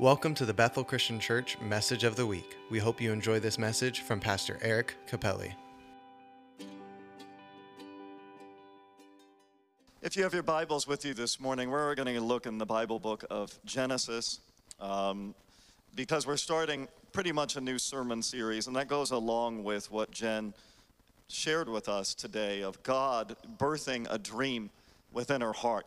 Welcome to the Bethel Christian Church Message of the Week. We hope you enjoy this message from Pastor Eric Capelli. If you have your Bibles with you this morning, we're going to look in the Bible book of Genesis um, because we're starting pretty much a new sermon series, and that goes along with what Jen shared with us today of God birthing a dream within her heart.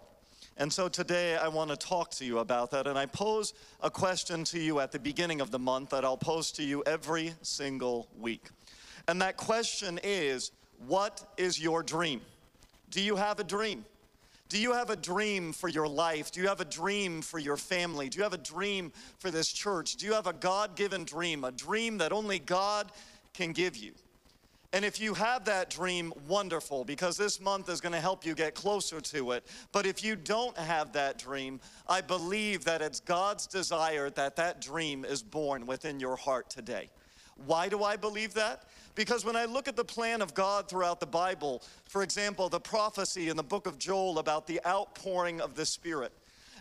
And so today I want to talk to you about that. And I pose a question to you at the beginning of the month that I'll pose to you every single week. And that question is What is your dream? Do you have a dream? Do you have a dream for your life? Do you have a dream for your family? Do you have a dream for this church? Do you have a God given dream, a dream that only God can give you? And if you have that dream, wonderful, because this month is going to help you get closer to it. But if you don't have that dream, I believe that it's God's desire that that dream is born within your heart today. Why do I believe that? Because when I look at the plan of God throughout the Bible, for example, the prophecy in the book of Joel about the outpouring of the Spirit,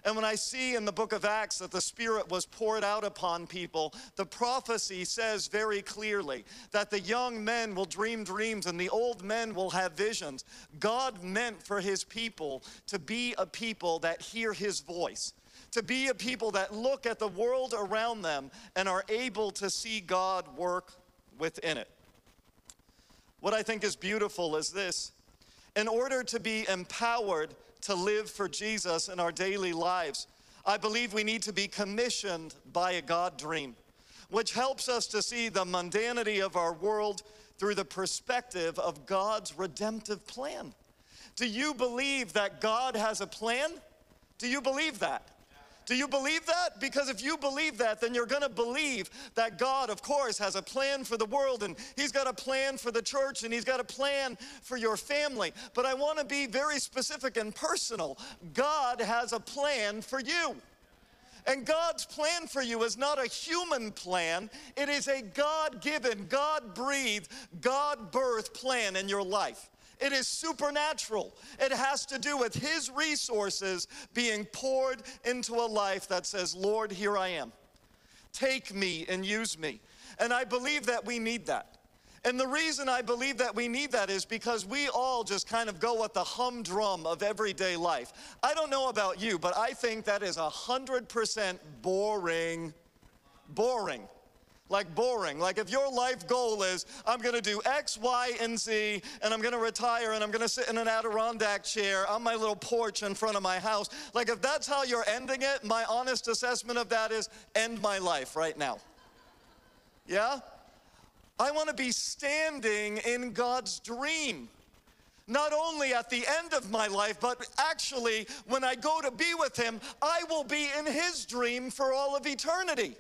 and when I see in the book of Acts that the Spirit was poured out upon people, the prophecy says very clearly that the young men will dream dreams and the old men will have visions. God meant for his people to be a people that hear his voice to be a people that look at the world around them and are able to see God work within it. What I think is beautiful is this in order to be empowered to live for Jesus in our daily lives, I believe we need to be commissioned by a God dream, which helps us to see the mundanity of our world through the perspective of God's redemptive plan. Do you believe that God has a plan? Do you believe that? Do you believe that? Because if you believe that, then you're going to believe that God, of course, has a plan for the world and He's got a plan for the church and He's got a plan for your family. But I want to be very specific and personal. God has a plan for you. And God's plan for you is not a human plan, it is a God given, God breathed, God birthed plan in your life. It is supernatural. It has to do with His resources being poured into a life that says, Lord, here I am. Take me and use me. And I believe that we need that. And the reason I believe that we need that is because we all just kind of go with the humdrum of everyday life. I don't know about you, but I think that is 100% boring. Boring like boring. Like if your life goal is, I'm gonna do X, Y, and Z, and I'm gonna retire and I'm gonna sit in an Adirondack chair on my little porch in front of my house. Like if that's how you're ending it, my honest assessment of that is end my life right now. Yeah? I wanna be standing in God's dream not only at the end of my life, but actually when I go to be with Him, I will be in His dream for all of eternity.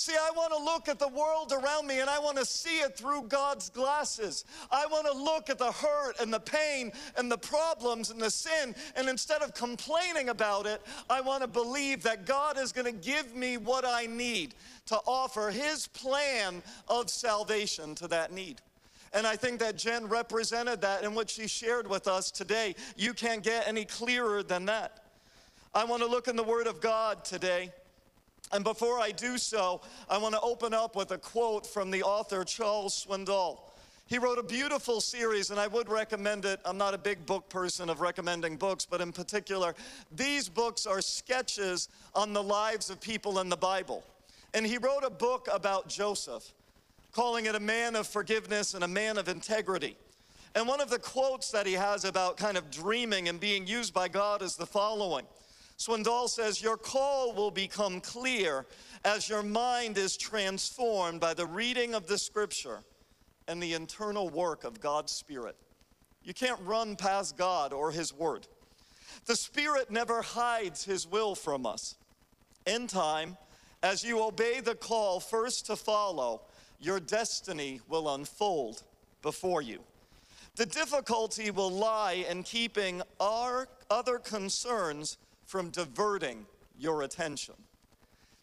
See, I want to look at the world around me and I want to see it through God's glasses. I want to look at the hurt and the pain and the problems and the sin. And instead of complaining about it, I want to believe that God is going to give me what I need to offer His plan of salvation to that need. And I think that Jen represented that in what she shared with us today. You can't get any clearer than that. I want to look in the Word of God today. And before I do so, I want to open up with a quote from the author Charles Swindoll. He wrote a beautiful series, and I would recommend it. I'm not a big book person of recommending books, but in particular, these books are sketches on the lives of people in the Bible. And he wrote a book about Joseph, calling it a man of forgiveness and a man of integrity. And one of the quotes that he has about kind of dreaming and being used by God is the following Swindoll says, Your call will become clear as your mind is transformed by the reading of the scripture and the internal work of God's Spirit. You can't run past God or His Word. The Spirit never hides His will from us. In time, as you obey the call first to follow, your destiny will unfold before you. The difficulty will lie in keeping our other concerns from diverting your attention.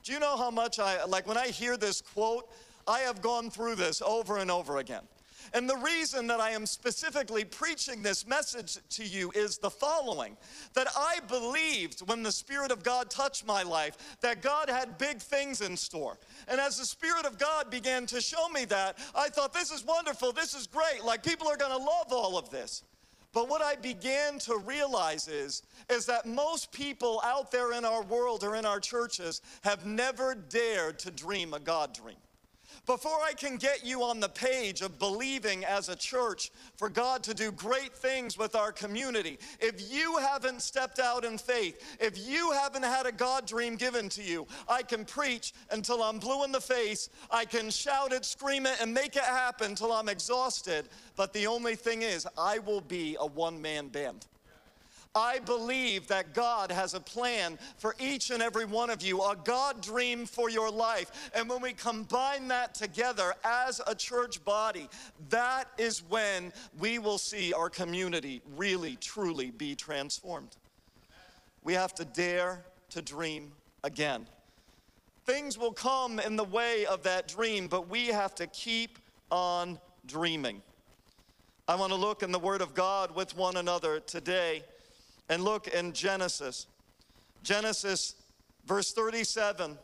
Do you know how much I, like when I hear this quote, I have gone through this over and over again. And the reason that I am specifically preaching this message to you is the following that I believed when the Spirit of God touched my life that God had big things in store. And as the Spirit of God began to show me that, I thought, this is wonderful, this is great, like people are gonna love all of this. But what I began to realize is, is that most people out there in our world or in our churches have never dared to dream a God dream. Before I can get you on the page of believing as a church for God to do great things with our community, if you haven't stepped out in faith, if you haven't had a God dream given to you, I can preach until I'm blue in the face, I can shout it, scream it, and make it happen until I'm exhausted. But the only thing is, I will be a one man band. I believe that God has a plan for each and every one of you, a God dream for your life. And when we combine that together as a church body, that is when we will see our community really, truly be transformed. We have to dare to dream again. Things will come in the way of that dream, but we have to keep on dreaming. I want to look in the Word of God with one another today and look in Genesis. Genesis, verse 37,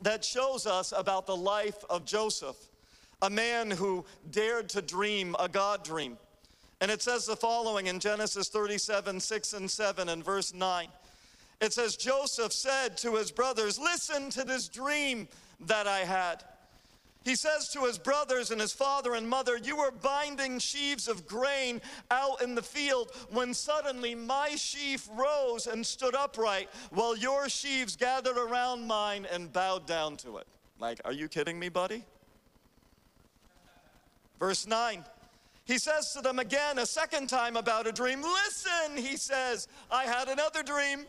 that shows us about the life of Joseph, a man who dared to dream a God dream. And it says the following in Genesis 37, 6 and 7 and verse 9. It says, Joseph said to his brothers, Listen to this dream that I had. He says to his brothers and his father and mother, You were binding sheaves of grain out in the field when suddenly my sheaf rose and stood upright while your sheaves gathered around mine and bowed down to it. Like, are you kidding me, buddy? Verse 9. He says to them again a second time about a dream. Listen, he says, I had another dream.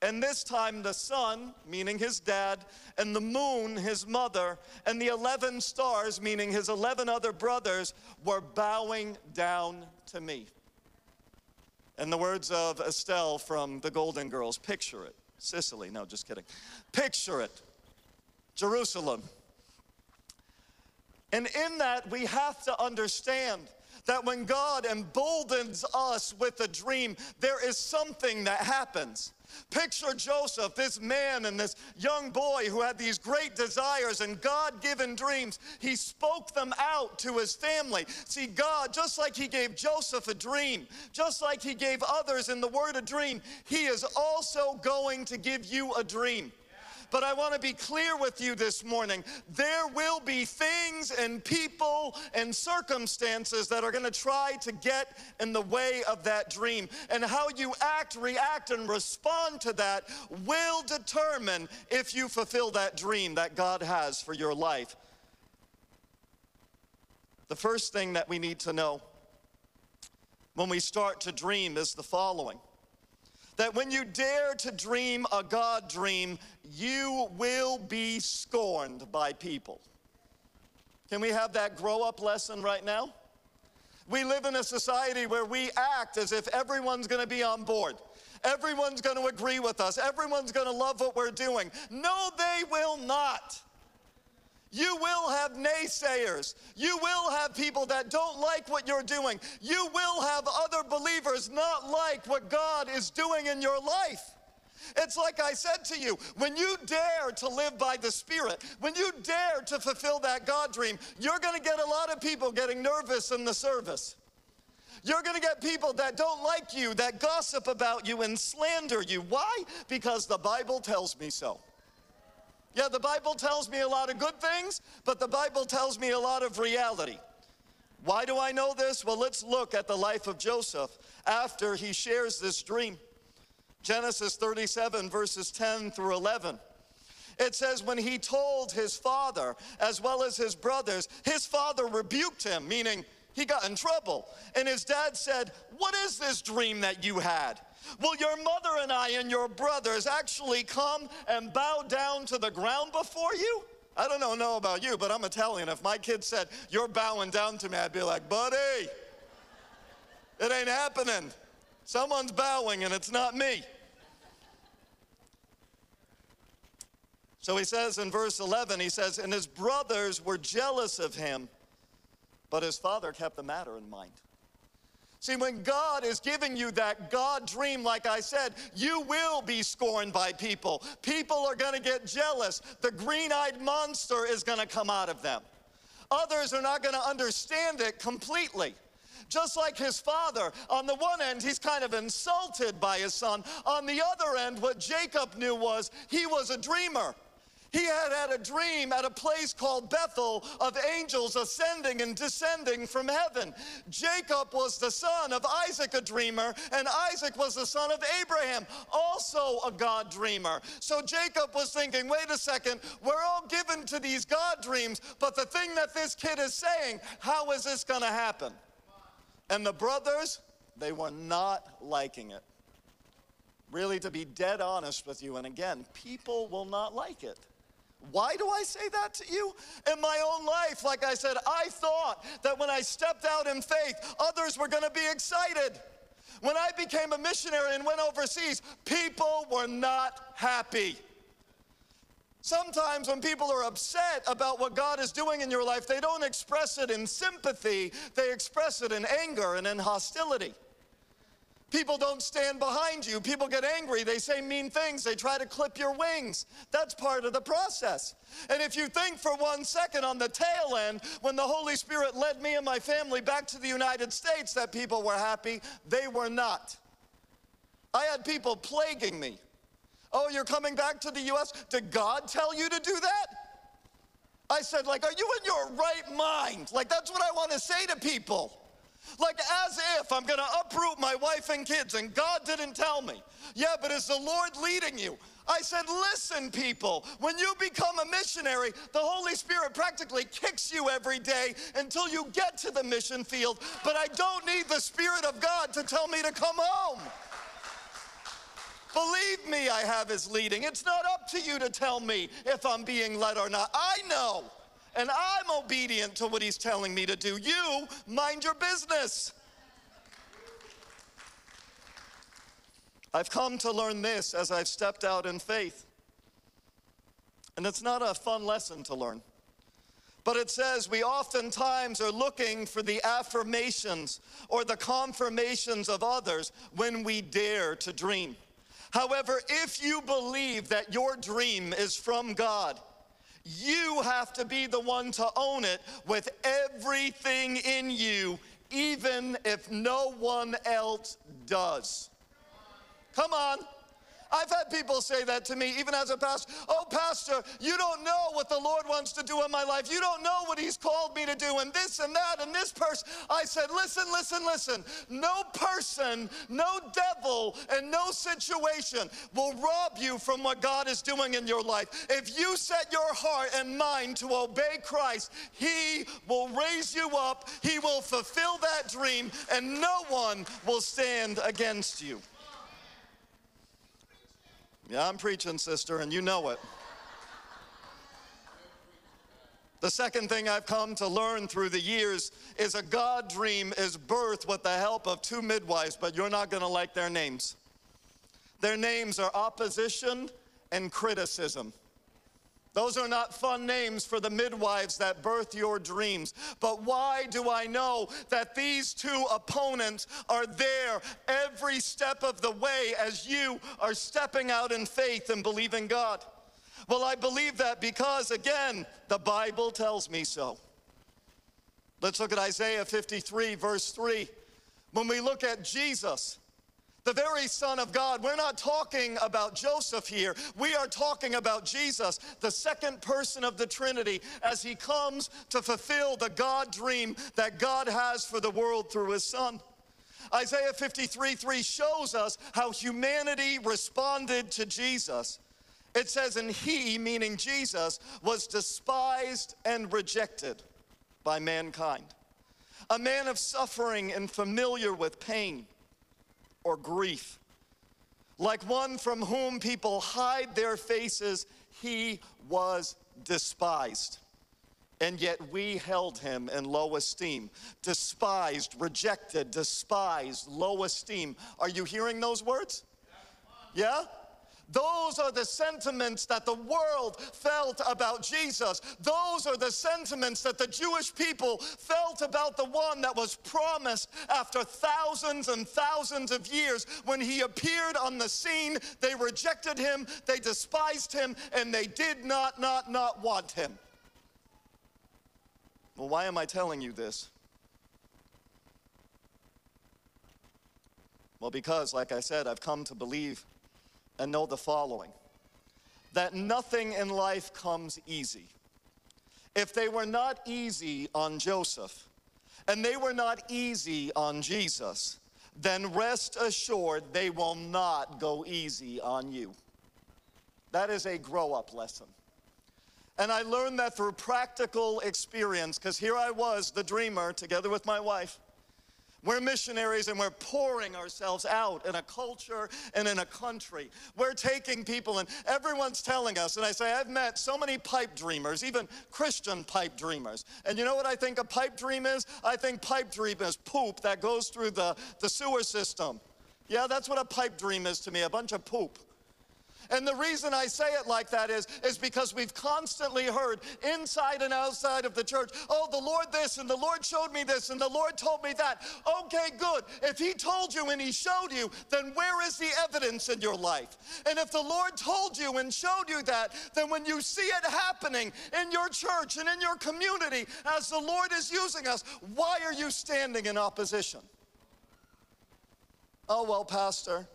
And this time the sun, meaning his dad, and the moon, his mother, and the 11 stars, meaning his 11 other brothers, were bowing down to me. In the words of Estelle from the Golden Girls, picture it. Sicily, no, just kidding. Picture it. Jerusalem. And in that, we have to understand that when God emboldens us with a dream, there is something that happens. Picture Joseph, this man and this young boy who had these great desires and God given dreams. He spoke them out to his family. See, God, just like He gave Joseph a dream, just like He gave others in the Word a dream, He is also going to give you a dream. But I want to be clear with you this morning. There will be things and people and circumstances that are going to try to get in the way of that dream. And how you act, react, and respond to that will determine if you fulfill that dream that God has for your life. The first thing that we need to know when we start to dream is the following that when you dare to dream a God dream, you will be scorned by people. Can we have that grow up lesson right now? We live in a society where we act as if everyone's gonna be on board. Everyone's gonna agree with us. Everyone's gonna love what we're doing. No, they will not. You will have naysayers. You will have people that don't like what you're doing. You will have other believers not like what God is doing in your life. It's like I said to you when you dare to live by the Spirit, when you dare to fulfill that God dream, you're going to get a lot of people getting nervous in the service. You're going to get people that don't like you, that gossip about you and slander you. Why? Because the Bible tells me so. Yeah, the Bible tells me a lot of good things, but the Bible tells me a lot of reality. Why do I know this? Well, let's look at the life of Joseph after he shares this dream. Genesis 37, verses 10 through 11. It says, when he told his father as well as his brothers, his father rebuked him, meaning he got in trouble. And his dad said, What is this dream that you had? Will your mother and I and your brothers actually come and bow down to the ground before you? I don't know, know about you, but I'm Italian. If my kid said, You're bowing down to me, I'd be like, Buddy, it ain't happening. Someone's bowing and it's not me. So he says in verse 11, he says, And his brothers were jealous of him But his father kept the matter in mind. See, when God is giving you that God dream, like I said, you will be scorned by people. People are going to get jealous. The green eyed monster is going to come out of them. Others are not going to understand it completely. Just like his father, on the one end, he's kind of insulted by his son. On the other end, what Jacob knew was he was a dreamer. He had had a dream at a place called Bethel of angels ascending and descending from heaven. Jacob was the son of Isaac, a dreamer, and Isaac was the son of Abraham, also a God dreamer. So Jacob was thinking, wait a second, we're all given to these God dreams, but the thing that this kid is saying, how is this going to happen? And the brothers, they were not liking it. Really, to be dead honest with you, and again, people will not like it. Why do I say that to you? In my own life, like I said, I thought that when I stepped out in faith, others were going to be excited. When I became a missionary and went overseas, people were not happy. Sometimes when people are upset about what God is doing in your life, they don't express it in sympathy, they express it in anger and in hostility. People don't stand behind you. People get angry. They say mean things. They try to clip your wings. That's part of the process. And if you think for one second on the tail end, when the Holy Spirit led me and my family back to the United States, that people were happy, they were not. I had people plaguing me. Oh, you're coming back to the US? Did God tell you to do that? I said, like, are you in your right mind? Like, that's what I want to say to people. Like as if I'm going to uproot my wife and kids and God didn't tell me. Yeah, but is the Lord leading you? I said, listen, people, when you become a missionary, the Holy Spirit practically kicks you every day until you get to the mission field. But I don't need the Spirit of God to tell me to come home. Believe me, I have His leading. It's not up to you to tell me if I'm being led or not. I know and I'm obedient to what he's telling me to do. You mind your business. I've come to learn this as I've stepped out in faith. And it's not a fun lesson to learn. But it says we oftentimes are looking for the affirmations or the confirmations of others when we dare to dream. However, if you believe that your dream is from God, you have to be the one to own it with everything in you, even if no one else does. Come on. I've had people say that to me, even as a pastor. Oh, Pastor, you don't know what the Lord wants to do in my life. You don't know what He's called me to do, and this and that, and this person. I said, Listen, listen, listen. No person, no devil, and no situation will rob you from what God is doing in your life. If you set your heart and mind to obey Christ, He will raise you up, He will fulfill that dream, and no one will stand against you. Yeah, I'm preaching, sister, and you know it. The second thing I've come to learn through the years is a God dream is birthed with the help of two midwives, but you're not going to like their names. Their names are opposition and criticism. Those are not fun names for the midwives that birth your dreams. But why do I know that these two opponents are there every step of the way as you are stepping out in faith and believing God? Well, I believe that because, again, the Bible tells me so. Let's look at Isaiah 53, verse 3. When we look at Jesus, the very Son of God. We're not talking about Joseph here. We are talking about Jesus, the second person of the Trinity, as he comes to fulfill the God dream that God has for the world through his Son. Isaiah 53 3 shows us how humanity responded to Jesus. It says, and he, meaning Jesus, was despised and rejected by mankind. A man of suffering and familiar with pain or grief. Like one from whom people hide their faces, he was despised. And yet we held him in low esteem. Despised, rejected, despised, low esteem. Are you hearing those words? Yeah? Those are the sentiments that the world felt about Jesus. Those are the sentiments that the Jewish people felt about the one that was promised after thousands and thousands of years. When he appeared on the scene, they rejected him, they despised him, and they did not, not, not want him. Well, why am I telling you this? Well, because, like I said, I've come to believe and know the following that nothing in life comes easy. If they were not easy on Joseph and they were not easy on Jesus, then rest assured they will not go easy on you. That is a grow up lesson. And I learned that through practical experience because here I was, the dreamer, together with my wife we're missionaries and we're pouring ourselves out in a culture and in a country. We're taking people and everyone's telling us, and I say, I've met so many pipe dreamers, even Christian pipe dreamers. And you know what I think a pipe dream is? I think pipe dream is poop that goes through the, the sewer system. Yeah, that's what a pipe dream is to me, a bunch of poop. And the reason I say it like that is, is because we've constantly heard inside and outside of the church, oh, the Lord this and the Lord showed me this and the Lord told me that. Okay, good. If He told you and He showed you, then where is the evidence in your life? And if the Lord told you and showed you that, then when you see it happening in your church and in your community as the Lord is using us, why are you standing in opposition? Oh, well, Pastor.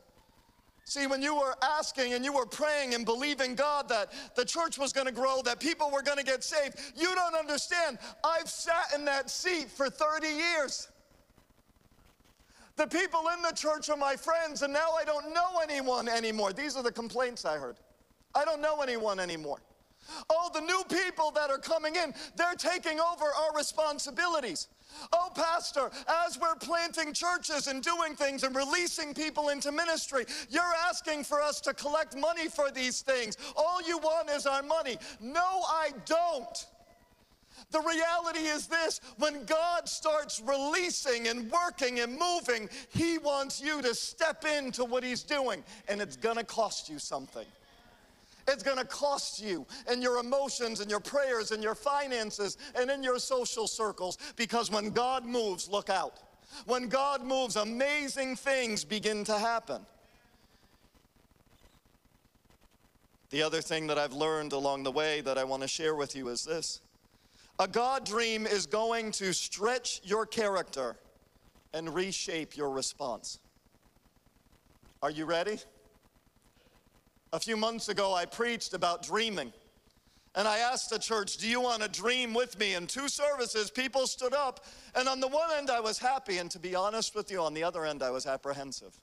See, when you were asking and you were praying and believing God that the church was going to grow, that people were going to get saved, you don't understand. I've sat in that seat for 30 years. The people in the church are my friends, and now I don't know anyone anymore. These are the complaints I heard. I don't know anyone anymore. Oh, the new people that are coming in, they're taking over our responsibilities. Oh, Pastor, as we're planting churches and doing things and releasing people into ministry, you're asking for us to collect money for these things. All you want is our money. No, I don't. The reality is this when God starts releasing and working and moving, He wants you to step into what He's doing, and it's gonna cost you something. It's going to cost you in your emotions and your prayers and your finances and in your social circles because when God moves, look out. When God moves, amazing things begin to happen. The other thing that I've learned along the way that I want to share with you is this a God dream is going to stretch your character and reshape your response. Are you ready? A few months ago, I preached about dreaming. And I asked the church, Do you want to dream with me? In two services, people stood up. And on the one end, I was happy. And to be honest with you, on the other end, I was apprehensive.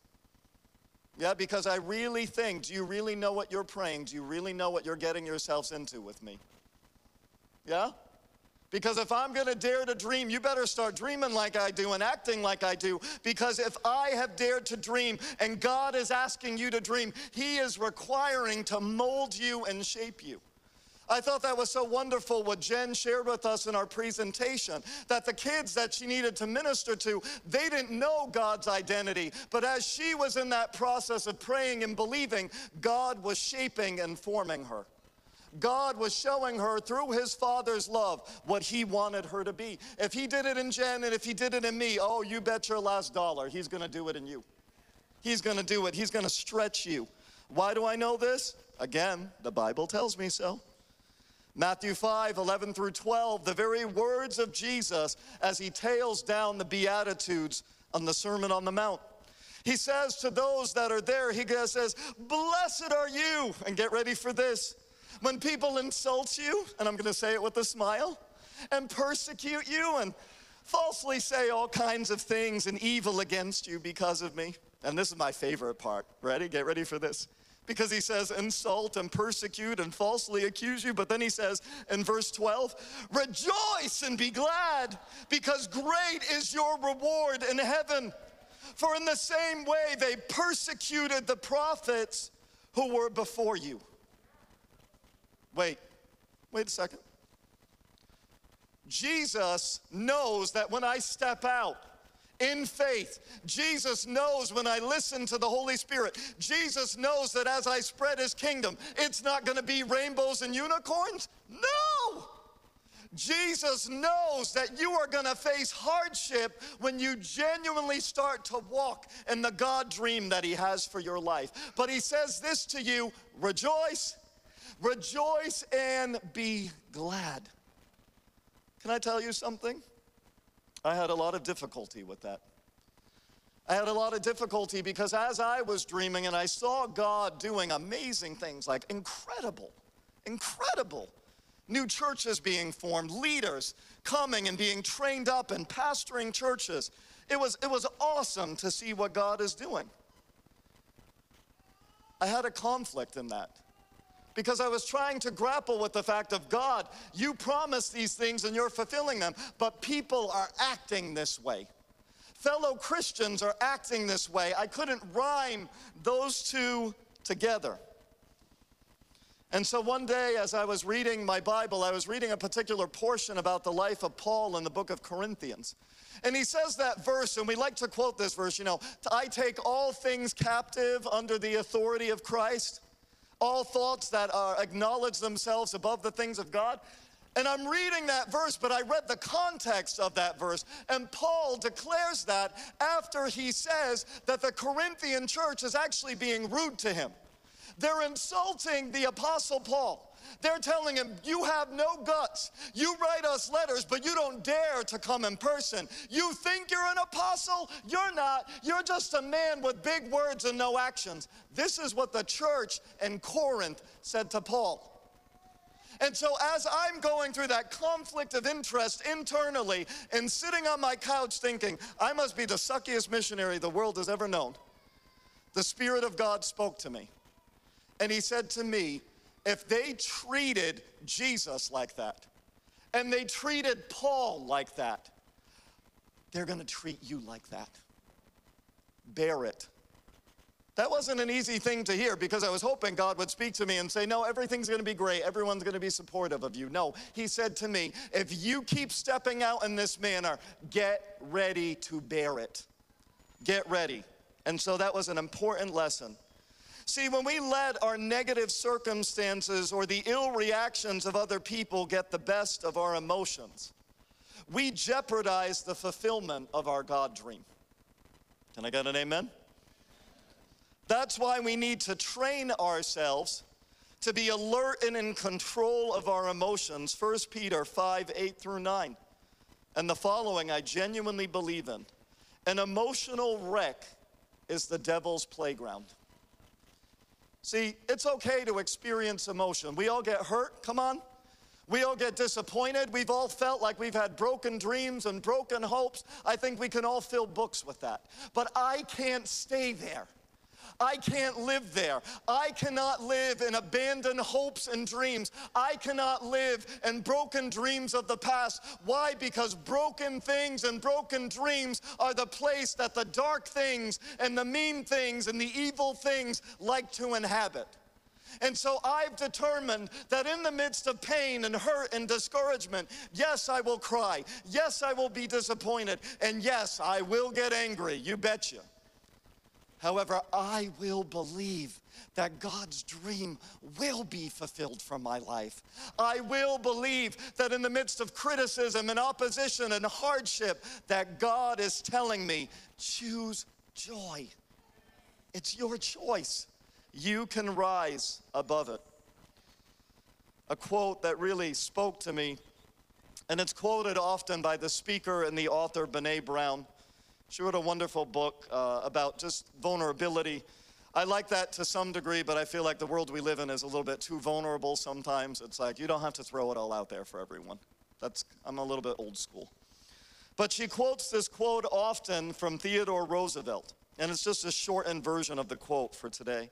Yeah, because I really think, do you really know what you're praying? Do you really know what you're getting yourselves into with me? Yeah? Because if I'm gonna dare to dream, you better start dreaming like I do and acting like I do. Because if I have dared to dream and God is asking you to dream, He is requiring to mold you and shape you. I thought that was so wonderful what Jen shared with us in our presentation that the kids that she needed to minister to, they didn't know God's identity. But as she was in that process of praying and believing, God was shaping and forming her. God was showing her through his father's love what he wanted her to be. If he did it in Jen and if he did it in me, oh, you bet your last dollar, he's gonna do it in you. He's gonna do it, he's gonna stretch you. Why do I know this? Again, the Bible tells me so. Matthew 5, 11 through 12, the very words of Jesus as he tails down the Beatitudes on the Sermon on the Mount. He says to those that are there, he says, Blessed are you, and get ready for this when people insult you, and I'm gonna say it with a smile, and persecute you and falsely say all kinds of things and evil against you because of me. And this is my favorite part. Ready? Get ready for this. Because he says, insult and persecute and falsely accuse you. But then he says in verse 12, rejoice and be glad, because great is your reward in heaven. For in the same way they persecuted the prophets who were before you. Wait, wait a second. Jesus knows that when I step out in faith. Jesus knows when I listen to the Holy Spirit. Jesus knows that as I spread his kingdom, it's not going to be rainbows and unicorns. No! Jesus knows that you are going to face hardship when you genuinely start to walk in the God dream that He has for your life. But He says this to you rejoice, rejoice, and be glad. Can I tell you something? I had a lot of difficulty with that. I had a lot of difficulty because as I was dreaming and I saw God doing amazing things, like incredible, incredible new churches being formed, leaders coming and being trained up and pastoring churches. It was, it was awesome to see what God is doing. I had a conflict in that because I was trying to grapple with the fact of God, you promised these things and you're fulfilling them, but people are acting this way. Fellow Christians are acting this way. I couldn't rhyme those two together. And so one day, as I was reading my Bible, I was reading a particular portion about the life of Paul in the book of Corinthians. And he says that verse, and we like to quote this verse, you know, I take all things captive under the authority of Christ all thoughts that are, acknowledge themselves above the things of God. And I'm reading that verse, but I read the context of that verse. And Paul declares that after he says that the Corinthian church is actually being rude to him. They're insulting the Apostle Paul. They're telling him, You have no guts. You write us letters, but you don't dare to come in person. You think you're an apostle? You're not. You're just a man with big words and no actions. This is what the church in Corinth said to Paul. And so, as I'm going through that conflict of interest internally and sitting on my couch thinking, I must be the suckiest missionary the world has ever known, the Spirit of God spoke to me. And He said to me, if they treated Jesus like that and they treated Paul like that, they're going to treat you like that. Bear it. That wasn't an easy thing to hear because I was hoping God would speak to me and say, No, everything's going to be great. Everyone's going to be supportive of you. No, He said to me, If you keep stepping out in this manner, get ready to bear it. Get ready. And so that was an important lesson. See, when we let our negative circumstances or the ill reactions of other people get the best of our emotions, we jeopardize the fulfillment of our God dream. Can I get an amen? That's why we need to train ourselves to be alert and in control of our emotions. 1 Peter 5 8 through 9. And the following I genuinely believe in an emotional wreck is the devil's playground. See, it's okay to experience emotion. We all get hurt, come on. We all get disappointed. We've all felt like we've had broken dreams and broken hopes. I think we can all fill books with that. But I can't stay there. I can't live there. I cannot live in abandoned hopes and dreams. I cannot live in broken dreams of the past. Why? Because broken things and broken dreams are the place that the dark things and the mean things and the evil things like to inhabit. And so I've determined that in the midst of pain and hurt and discouragement, yes, I will cry. Yes, I will be disappointed. And yes, I will get angry. You betcha. However, I will believe that God's dream will be fulfilled from my life. I will believe that in the midst of criticism and opposition and hardship that God is telling me, choose joy. It's your choice. You can rise above it. A quote that really spoke to me, and it's quoted often by the speaker and the author Brene Brown. She wrote a wonderful book uh, about just vulnerability. I like that to some degree, but I feel like the world we live in is a little bit too vulnerable sometimes. It's like you don't have to throw it all out there for everyone. That's, I'm a little bit old school. But she quotes this quote often from Theodore Roosevelt, and it's just a shortened version of the quote for today.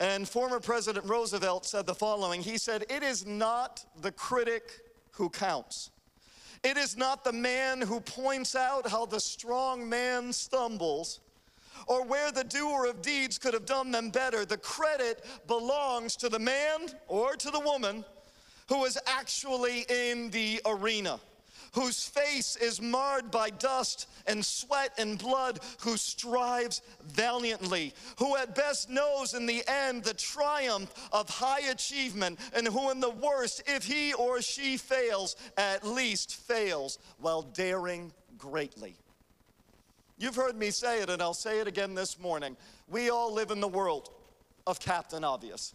And former President Roosevelt said the following He said, It is not the critic who counts, it is not the man who points out how the strong man stumbles or where the doer of deeds could have done them better. The credit belongs to the man or to the woman who is actually in the arena, whose face is marred by dust and sweat and blood, who strives valiantly, who at best knows in the end the triumph of high achievement, and who in the worst, if he or she fails, at least fails while daring greatly. You've heard me say it, and I'll say it again this morning. We all live in the world of Captain Obvious.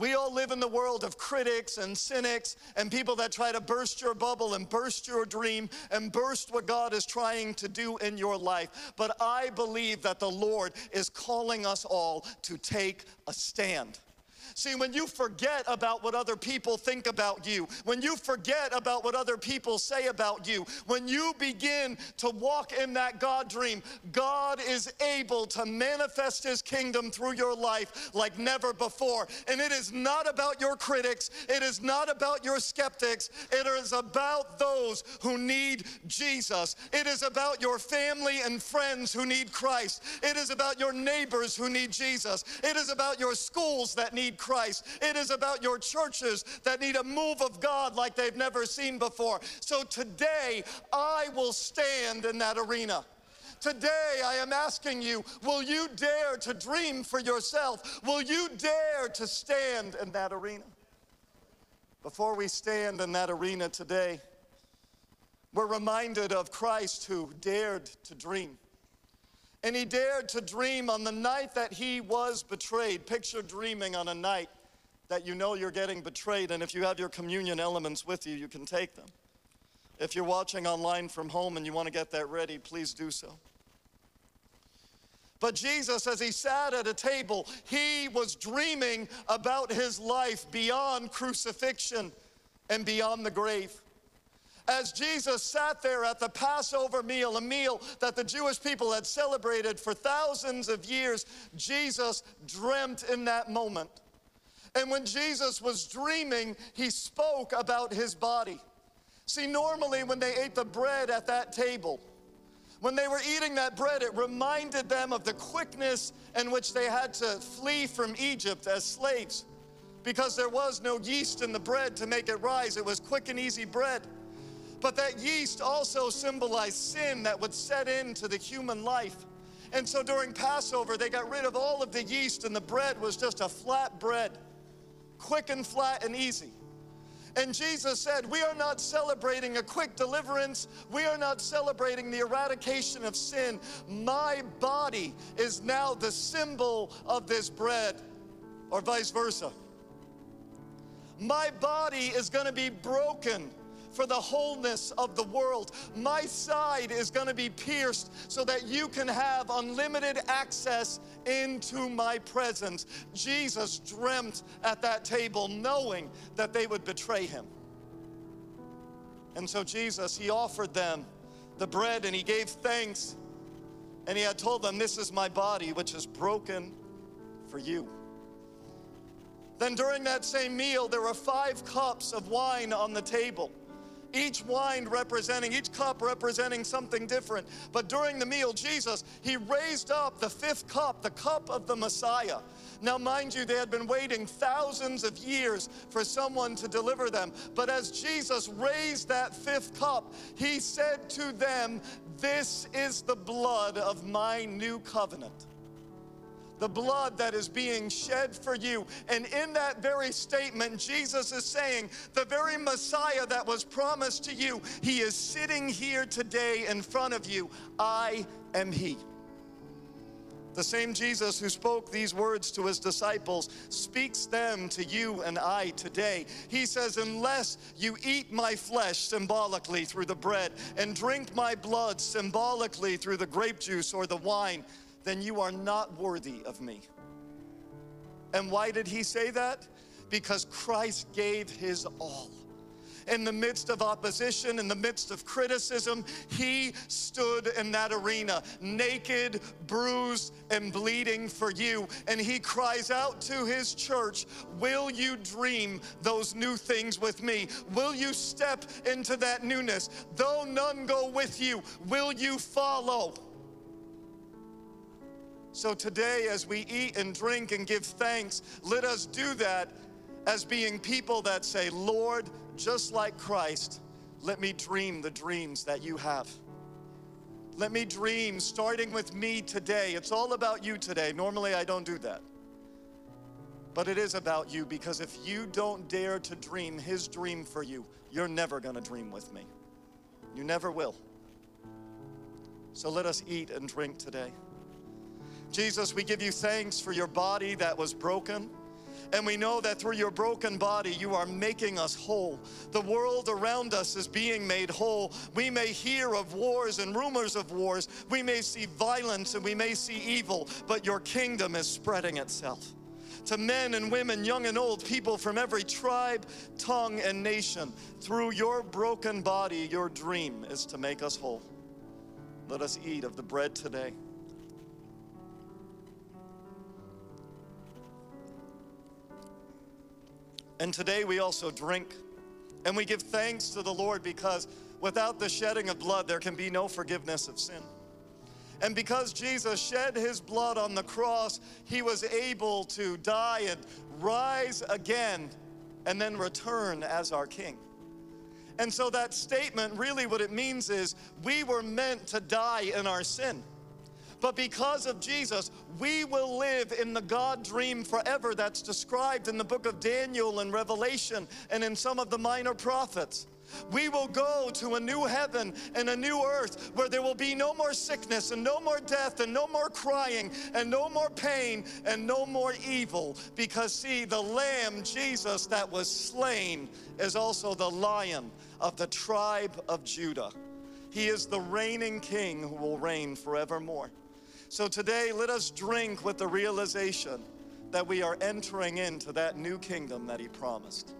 We all live in the world of critics and cynics and people that try to burst your bubble and burst your dream and burst what God is trying to do in your life. But I believe that the Lord is calling us all to take a stand. See, when you forget about what other people think about you, when you forget about what other people say about you, when you begin to walk in that God dream, God is able to manifest His kingdom through your life like never before. And it is not about your critics, it is not about your skeptics, it is about those who need Jesus. It is about your family and friends who need Christ. It is about your neighbors who need Jesus. It is about your schools that need Christ. It is about your churches that need a move of God like they've never seen before. So today, I will stand in that arena. Today, I am asking you, will you dare to dream for yourself? Will you dare to stand in that arena? Before we stand in that arena today, we're reminded of Christ who dared to dream. And he dared to dream on the night that he was betrayed. Picture dreaming on a night that you know you're getting betrayed. And if you have your communion elements with you, you can take them. If you're watching online from home and you want to get that ready, please do so. But Jesus, as he sat at a table, he was dreaming about his life beyond crucifixion and beyond the grave as Jesus sat there at the Passover meal, a meal that the Jewish people had celebrated for thousands of years, Jesus dreamt in that moment. And when Jesus was dreaming, he spoke about his body. See, normally when they ate the bread at that table, when they were eating that bread, it reminded them of the quickness in which they had to flee from Egypt as slaves because there was no yeast in the bread to make it rise. It was quick and easy bread. But that yeast also symbolized sin that would set into the human life. And so during Passover, they got rid of all of the yeast, and the bread was just a flat bread, quick and flat and easy. And Jesus said, We are not celebrating a quick deliverance. We are not celebrating the eradication of sin. My body is now the symbol of this bread, or vice versa. My body is going to be broken for the wholeness of the world. My side is going to be pierced so that you can have unlimited access into my presence. Jesus dreamt at that table knowing that they would betray him. And so Jesus, he offered them the bread and he gave thanks. And he had told them, This is my body, which is broken for you. Then during that same meal, there were five cups of wine on the table each wine representing, each cup representing something different. But during the meal, Jesus, he raised up the fifth cup, the cup of the Messiah. Now, mind you, they had been waiting thousands of years for someone to deliver them. But as Jesus raised that fifth cup, he said to them, This is the blood of my new covenant the blood that is being shed for you. And in that very statement, Jesus is saying, the very Messiah that was promised to you, he is sitting here today in front of you. I am he. The same Jesus who spoke these words to his disciples speaks them to you and I today. He says, Unless you eat my flesh symbolically through the bread and drink my blood symbolically through the grape juice or the wine, then you are not worthy of me. And why did he say that? Because Christ gave his all. In the midst of opposition, in the midst of criticism, he stood in that arena, naked, bruised, and bleeding for you. And he cries out to his church Will you dream those new things with me? Will you step into that newness? Though none go with you, will you follow? So today, as we eat and drink and give thanks, let us do that as being people that say, Lord, just like Christ, let me dream the dreams that you have. Let me dream, starting with me today. It's all about you today. Normally, I don't do that. But it is about you because if you don't dare to dream His dream for you, you're never going to dream with me. You never will. So let us eat and drink today. Jesus, we give you thanks for your body that was broken. And we know that through your broken body, you are making us whole. The world around us is being made whole. We may hear of wars and rumors of wars. We may see violence and we may see evil, but your kingdom is spreading itself. To men and women, young and old, people from every tribe, tongue, and nation, through your broken body, your dream is to make us whole. Let us eat of the bread today. And today we also drink and we give thanks to the Lord because without the shedding of blood, there can be no forgiveness of sin. And because Jesus shed his blood on the cross, he was able to die and rise again and then return as our King. And so that statement, really what it means is we were meant to die in our sin. But because of Jesus, we will live in the God dream forever that's described in the book of Daniel and Revelation and in some of the minor prophets. We will go to a new heaven and a new earth where there will be no more sickness and no more death and no more crying and no more pain and no more evil. Because, see, the Lamb, Jesus, that was slain, is also the lion of the tribe of Judah. He is the reigning king who will reign forevermore. So today, let us drink with the realization that we are entering into that new kingdom that He promised.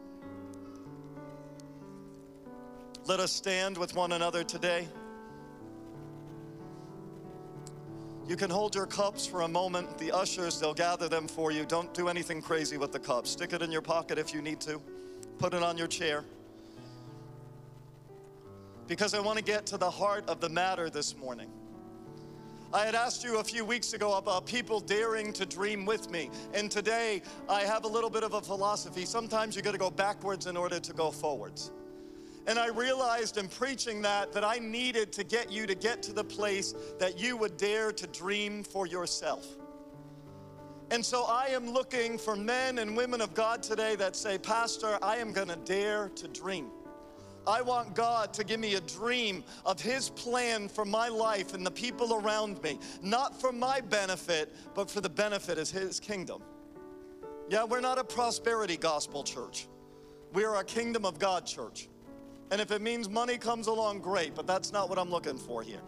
Let us stand with one another today. You can hold your cups for a moment. The ushers, they'll gather them for you. Don't do anything crazy with the cup. Stick it in your pocket if you need to. Put it on your chair. Because I want to get to the heart of the matter this morning. I had asked you a few weeks ago about people daring to dream with me. And today I have a little bit of a philosophy. Sometimes you got to go backwards in order to go forwards. And I realized in preaching that that I needed to get you to get to the place that you would dare to dream for yourself. And so I am looking for men and women of God today that say, Pastor, I am going to dare to dream. I want God to give me a dream of His plan for my life and the people around me, not for my benefit, but for the benefit of His kingdom. Yeah, we're not a prosperity gospel church, we are a kingdom of God church. And if it means money comes along, great, but that's not what I'm looking for here.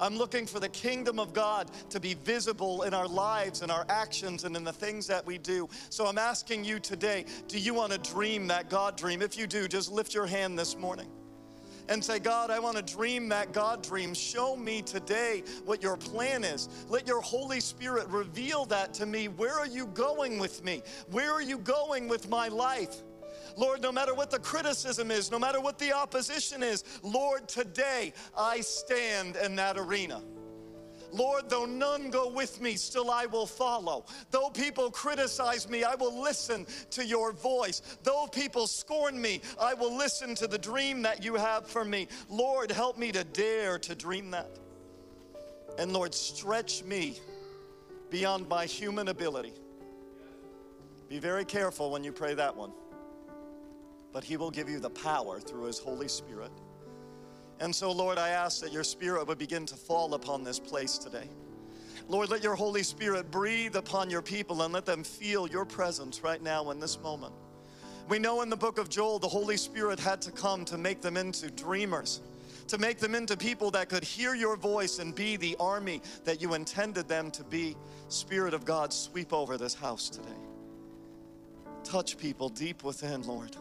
I'm looking for the kingdom of God to be visible in our lives and our actions and in the things that we do. So I'm asking you today do you want to dream that God dream? If you do, just lift your hand this morning and say, God, I want to dream that God dream. Show me today what your plan is. Let your Holy Spirit reveal that to me. Where are you going with me? Where are you going with my life? Lord, no matter what the criticism is, no matter what the opposition is, Lord, today I stand in that arena. Lord, though none go with me, still I will follow. Though people criticize me, I will listen to your voice. Though people scorn me, I will listen to the dream that you have for me. Lord, help me to dare to dream that. And Lord, stretch me beyond my human ability. Be very careful when you pray that one but He will give you the power through His Holy Spirit. And so, Lord, I ask that your Spirit would begin to fall upon this place today. Lord, let your Holy Spirit breathe upon your people and let them feel your presence right now in this moment. We know in the book of Joel, the Holy Spirit had to come to make them into dreamers, to make them into people that could hear your voice and be the army that you intended them to be. Spirit of God, sweep over this house today. Touch people deep within, Lord.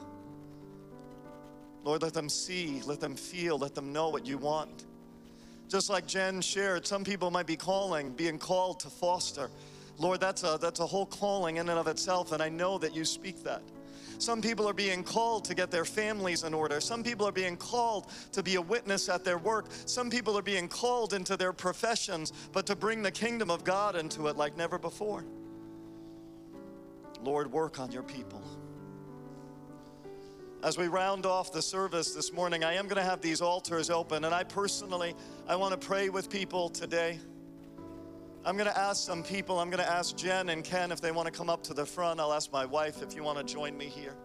Lord, let them see, let them feel, let them know what you want. Just like Jen shared, some people might be calling, being called to foster. Lord, that's a, that's a whole calling in and of itself, and I know that you speak that. Some people are being called to get their families in order. Some people are being called to be a witness at their work. Some people are being called into their professions, but to bring the kingdom of God into it like never before. Lord, work on your people. As we round off the service this morning, I am going to have these altars open, and I personally, I want to pray with people today. I'm going to ask some people, I'm going to ask Jen and Ken if they want to come up to the front. I'll ask my wife if you want to join me here.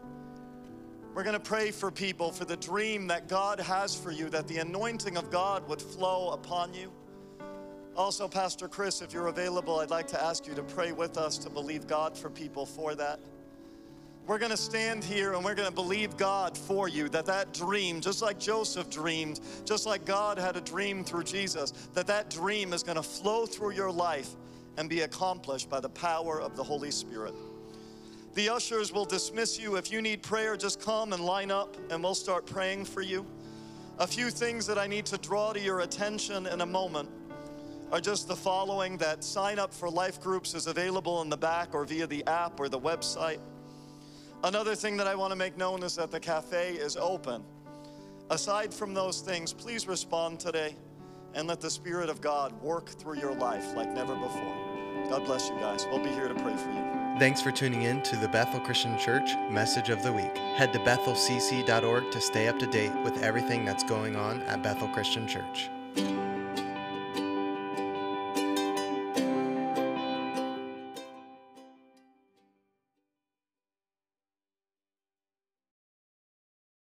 We're going to pray for people for the dream that God has for you, that the anointing of God would flow upon you. Also, Pastor Chris, if you're available, I'd like to ask you to pray with us to believe God for people for that. We're going to stand here and we're going to believe God for you that that dream, just like Joseph dreamed, just like God had a dream through Jesus, that that dream is going to flow through your life and be accomplished by the power of the Holy Spirit. The ushers will dismiss you. If you need prayer, just come and line up and we'll start praying for you. A few things that I need to draw to your attention in a moment are just the following that sign up for life groups is available in the back or via the app or the website. Another thing that I want to make known is that the cafe is open. Aside from those things, please respond today and let the Spirit of God work through your life like never before. God bless you guys. We'll be here to pray for you. Thanks for tuning in to the Bethel Christian Church Message of the Week. Head to bethelcc.org to stay up to date with everything that's going on at Bethel Christian Church.